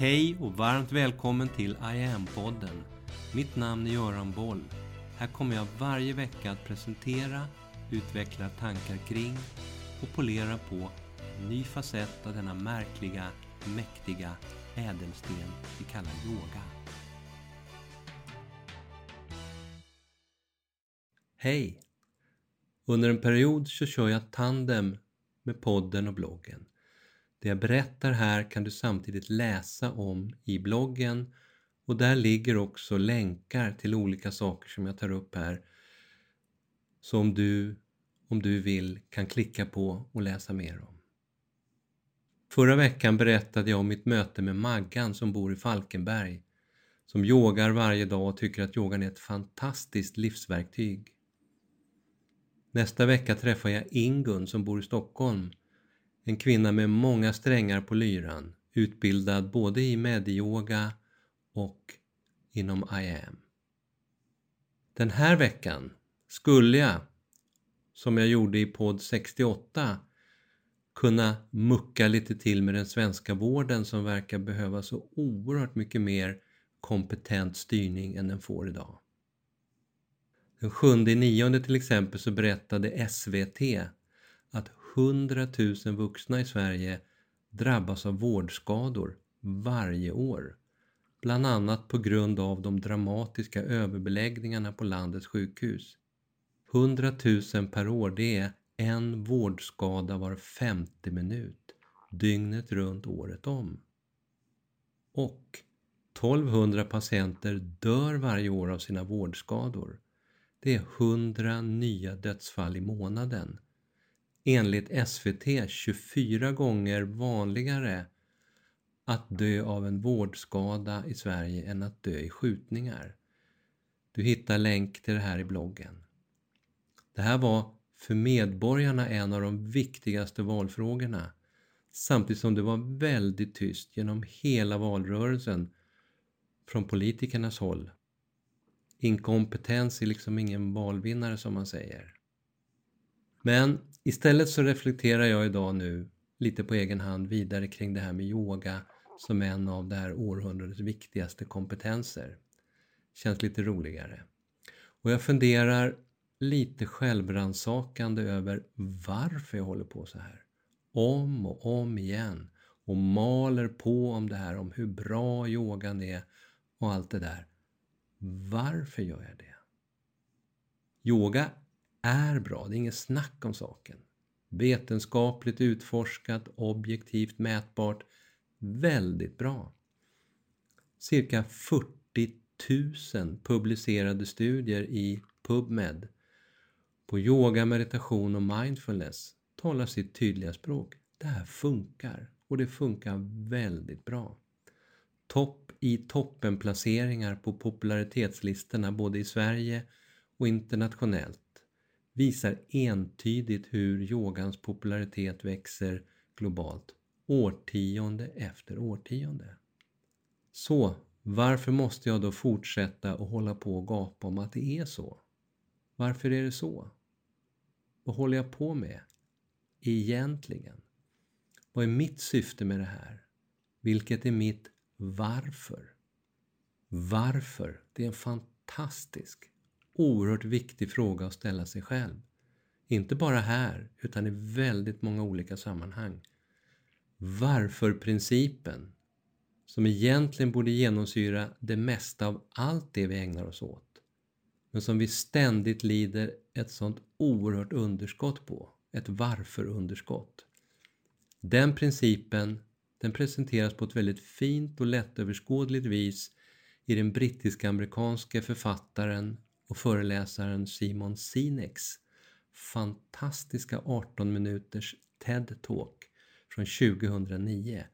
Hej och varmt välkommen till I am-podden. Mitt namn är Göran Boll. Här kommer jag varje vecka att presentera, utveckla tankar kring och polera på en ny facett av denna märkliga, mäktiga ädelsten vi kallar yoga. Hej! Under en period så kör jag tandem med podden och bloggen. Det jag berättar här kan du samtidigt läsa om i bloggen och där ligger också länkar till olika saker som jag tar upp här. Som du, om du vill, kan klicka på och läsa mer om. Förra veckan berättade jag om mitt möte med Maggan som bor i Falkenberg. Som yogar varje dag och tycker att yogan är ett fantastiskt livsverktyg. Nästa vecka träffar jag Ingun som bor i Stockholm. En kvinna med många strängar på lyran, utbildad både i medyoga och inom I am. Den här veckan skulle jag, som jag gjorde i podd 68, kunna mucka lite till med den svenska vården som verkar behöva så oerhört mycket mer kompetent styrning än den får idag. Den 7 nionde till exempel så berättade SVT att 100 000 vuxna i Sverige drabbas av vårdskador varje år. Bland annat på grund av de dramatiska överbeläggningarna på landets sjukhus. 100 000 per år, det är en vårdskada var femte minut, dygnet runt året om. Och 1200 patienter dör varje år av sina vårdskador. Det är 100 nya dödsfall i månaden. Enligt SVT 24 gånger vanligare att dö av en vårdskada i Sverige än att dö i skjutningar. Du hittar länk till det här i bloggen. Det här var för medborgarna en av de viktigaste valfrågorna samtidigt som det var väldigt tyst genom hela valrörelsen från politikernas håll. Inkompetens är liksom ingen valvinnare som man säger. Men istället så reflekterar jag idag nu lite på egen hand vidare kring det här med yoga som en av det här århundradets viktigaste kompetenser. Känns lite roligare. Och jag funderar lite självransakande över varför jag håller på så här. Om och om igen. Och maler på om det här, om hur bra yogan är och allt det där. Varför gör jag det? Yoga är bra, det är inget snack om saken. Vetenskapligt utforskat, objektivt mätbart, väldigt bra. Cirka 40 000 publicerade studier i PubMed på yoga, meditation och mindfulness talar sitt tydliga språk. Det här funkar och det funkar väldigt bra. Topp i toppenplaceringar på popularitetslistorna både i Sverige och internationellt visar entydigt hur yogans popularitet växer globalt årtionde efter årtionde. Så varför måste jag då fortsätta och hålla på och gapa om att det är så? Varför är det så? Vad håller jag på med egentligen? Vad är mitt syfte med det här? Vilket är mitt varför? Varför? Det är en fantastisk, oerhört viktig fråga att ställa sig själv. Inte bara här, utan i väldigt många olika sammanhang. Varför-principen, som egentligen borde genomsyra det mesta av allt det vi ägnar oss åt, men som vi ständigt lider ett sånt oerhört underskott på, ett varför-underskott. Den principen den presenteras på ett väldigt fint och lättöverskådligt vis i den brittisk-amerikanske författaren och föreläsaren Simon Sineks fantastiska 18 minuters TED-talk från 2009.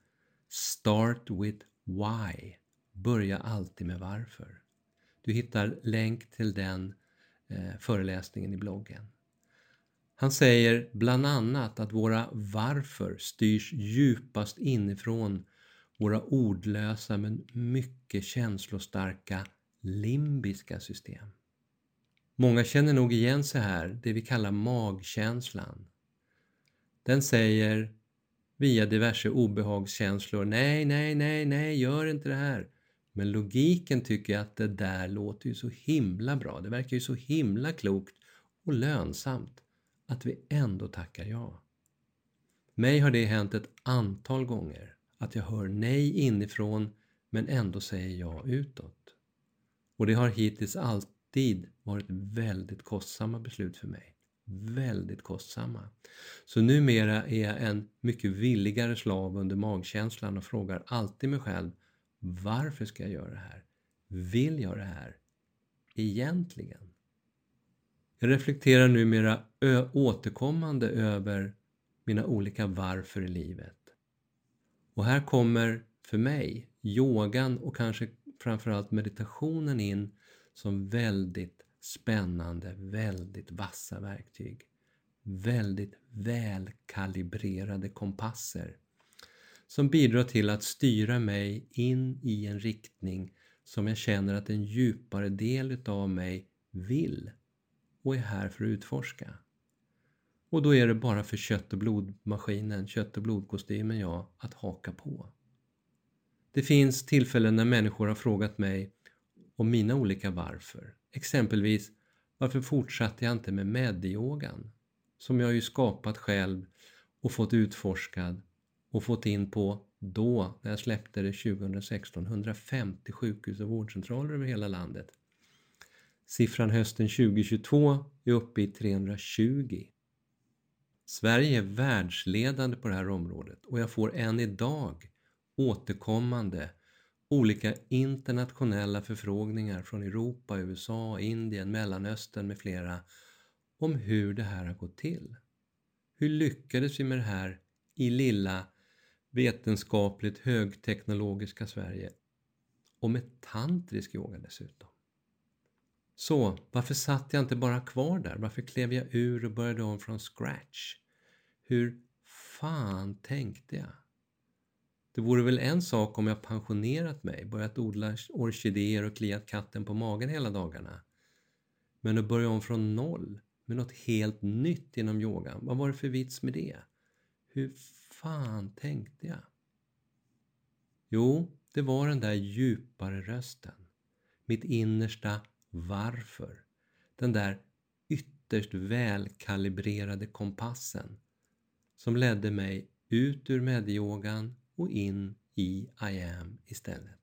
Start with why. Börja alltid med varför. Du hittar länk till den eh, föreläsningen i bloggen. Han säger bland annat att våra varför styrs djupast inifrån våra ordlösa men mycket känslostarka limbiska system. Många känner nog igen sig här, det vi kallar magkänslan. Den säger via diverse obehagskänslor. Nej, nej, nej, nej, gör inte det här. Men logiken tycker jag att det där låter ju så himla bra. Det verkar ju så himla klokt och lönsamt att vi ändå tackar ja. Mig har det hänt ett antal gånger att jag hör nej inifrån men ändå säger ja utåt. Och det har hittills alltid varit väldigt kostsamma beslut för mig. Väldigt kostsamma. Så numera är jag en mycket villigare slav under magkänslan och frågar alltid mig själv varför ska jag göra det här? Vill jag det här? Egentligen? Jag reflekterar numera återkommande över mina olika varför i livet. Och här kommer för mig yogan och kanske framförallt meditationen in som väldigt spännande, väldigt vassa verktyg. Väldigt välkalibrerade kompasser som bidrar till att styra mig in i en riktning som jag känner att en djupare del utav mig vill och är här för att utforska. Och då är det bara för kött och blodmaskinen, kött och blodkostymen jag, att haka på. Det finns tillfällen när människor har frågat mig om mina olika varför. Exempelvis, varför fortsatte jag inte med medyogan? Som jag ju skapat själv och fått utforskad och fått in på då, när jag släppte det 2016, 150 sjukhus och vårdcentraler över hela landet. Siffran hösten 2022 är uppe i 320. Sverige är världsledande på det här området och jag får än idag återkommande olika internationella förfrågningar från Europa, USA, Indien, Mellanöstern med flera om hur det här har gått till. Hur lyckades vi med det här i lilla vetenskapligt högteknologiska Sverige och med tantrisk yoga dessutom. Så varför satt jag inte bara kvar där? Varför klev jag ur och började om från scratch? Hur fan tänkte jag? Det vore väl en sak om jag pensionerat mig, börjat odla orkidéer och kliat katten på magen hela dagarna. Men att börja om från noll med något helt nytt inom yogan, vad var det för vits med det? Hur fan tänkte jag? Jo, det var den där djupare rösten. Mitt innersta varför. Den där ytterst välkalibrerade kompassen som ledde mig ut ur medyogan och in i I am istället.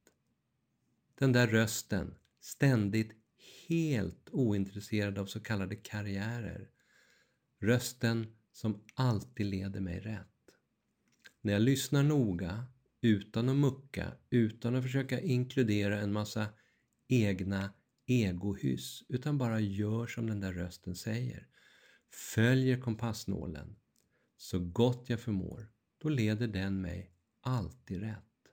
Den där rösten, ständigt helt ointresserad av så kallade karriärer. Rösten som alltid leder mig rätt. När jag lyssnar noga, utan att mucka, utan att försöka inkludera en massa egna egohyss, utan bara gör som den där rösten säger. Följer kompassnålen så gott jag förmår, då leder den mig alltid rätt.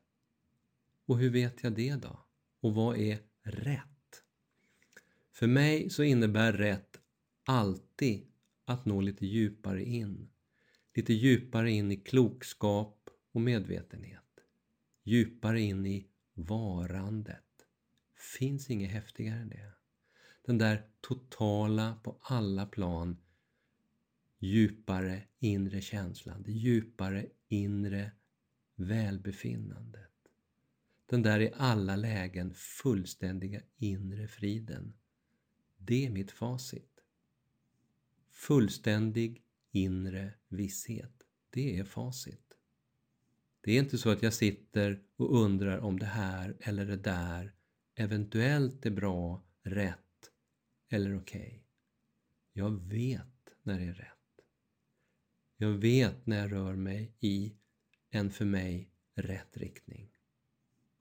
Och hur vet jag det då? Och vad är rätt? För mig så innebär rätt alltid att nå lite djupare in. Lite djupare in i klokskap och medvetenhet. Djupare in i varandet. Finns inget häftigare än det. Den där totala, på alla plan, djupare inre känslan. Det djupare inre välbefinnandet. Den där i alla lägen fullständiga inre friden. Det är mitt facit. Fullständig inre visshet. Det är facit. Det är inte så att jag sitter och undrar om det här eller det där eventuellt är bra, rätt eller okej. Okay. Jag vet när det är rätt. Jag vet när jag rör mig i en för mig rätt riktning.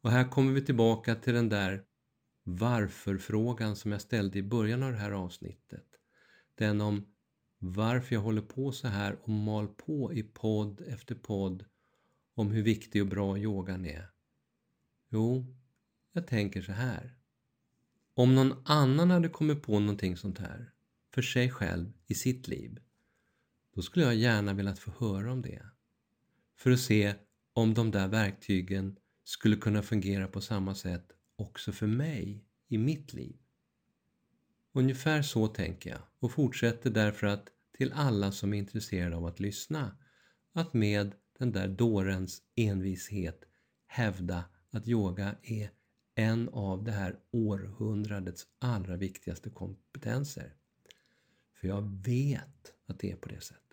Och här kommer vi tillbaka till den där varför-frågan som jag ställde i början av det här avsnittet. Den om varför jag håller på så här och mal på i podd efter podd om hur viktig och bra yogan är. Jo, jag tänker så här. Om någon annan hade kommit på någonting sånt här för sig själv i sitt liv, då skulle jag gärna velat få höra om det. För att se om de där verktygen skulle kunna fungera på samma sätt också för mig i mitt liv. Ungefär så tänker jag och fortsätter därför att till alla som är intresserade av att lyssna att med den där dårens envishet hävda att yoga är en av det här århundradets allra viktigaste kompetenser. För jag vet att det är på det sättet.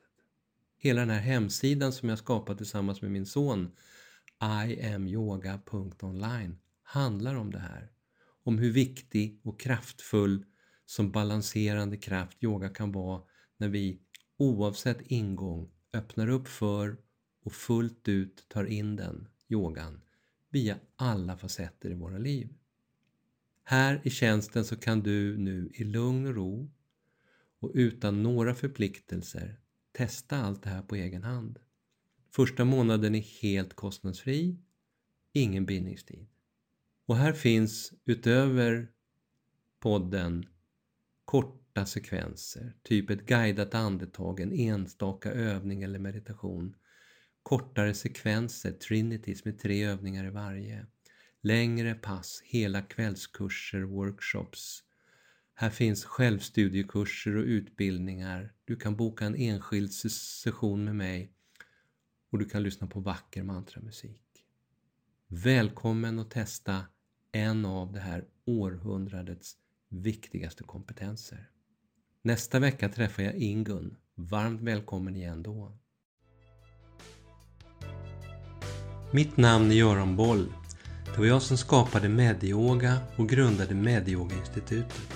Hela den här hemsidan som jag skapat tillsammans med min son iamyoga.online handlar om det här. Om hur viktig och kraftfull som balanserande kraft yoga kan vara när vi oavsett ingång öppnar upp för och fullt ut tar in den, yogan, via alla facetter i våra liv. Här i tjänsten så kan du nu i lugn och ro och utan några förpliktelser testa allt det här på egen hand. Första månaden är helt kostnadsfri, ingen bindningstid. Och här finns utöver podden korta sekvenser, typ ett guidat andetag, en enstaka övning eller meditation. Kortare sekvenser, trinities med tre övningar i varje. Längre pass, hela kvällskurser, workshops. Här finns självstudiekurser och utbildningar. Du kan boka en enskild session med mig och du kan lyssna på vacker mantramusik. Välkommen att testa en av det här århundradets viktigaste kompetenser. Nästa vecka träffar jag Ingun. Varmt välkommen igen då. Mitt namn är Göran Boll. Det var jag som skapade Medyoga och grundade Medyoga-institutet.